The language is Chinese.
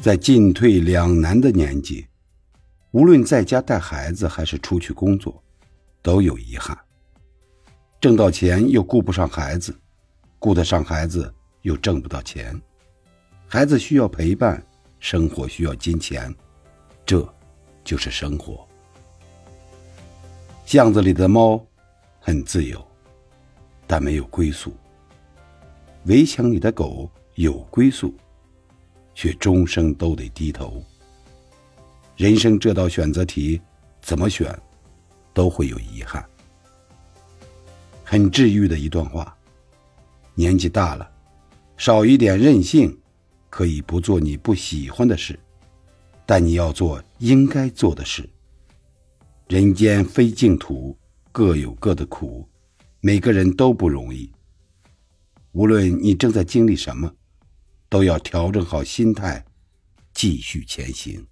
在进退两难的年纪，无论在家带孩子还是出去工作，都有遗憾。挣到钱又顾不上孩子，顾得上孩子又挣不到钱，孩子需要陪伴，生活需要金钱，这，就是生活。巷子里的猫，很自由，但没有归宿；围墙里的狗有归宿。却终生都得低头。人生这道选择题，怎么选，都会有遗憾。很治愈的一段话。年纪大了，少一点任性，可以不做你不喜欢的事，但你要做应该做的事。人间非净土，各有各的苦，每个人都不容易。无论你正在经历什么。都要调整好心态，继续前行。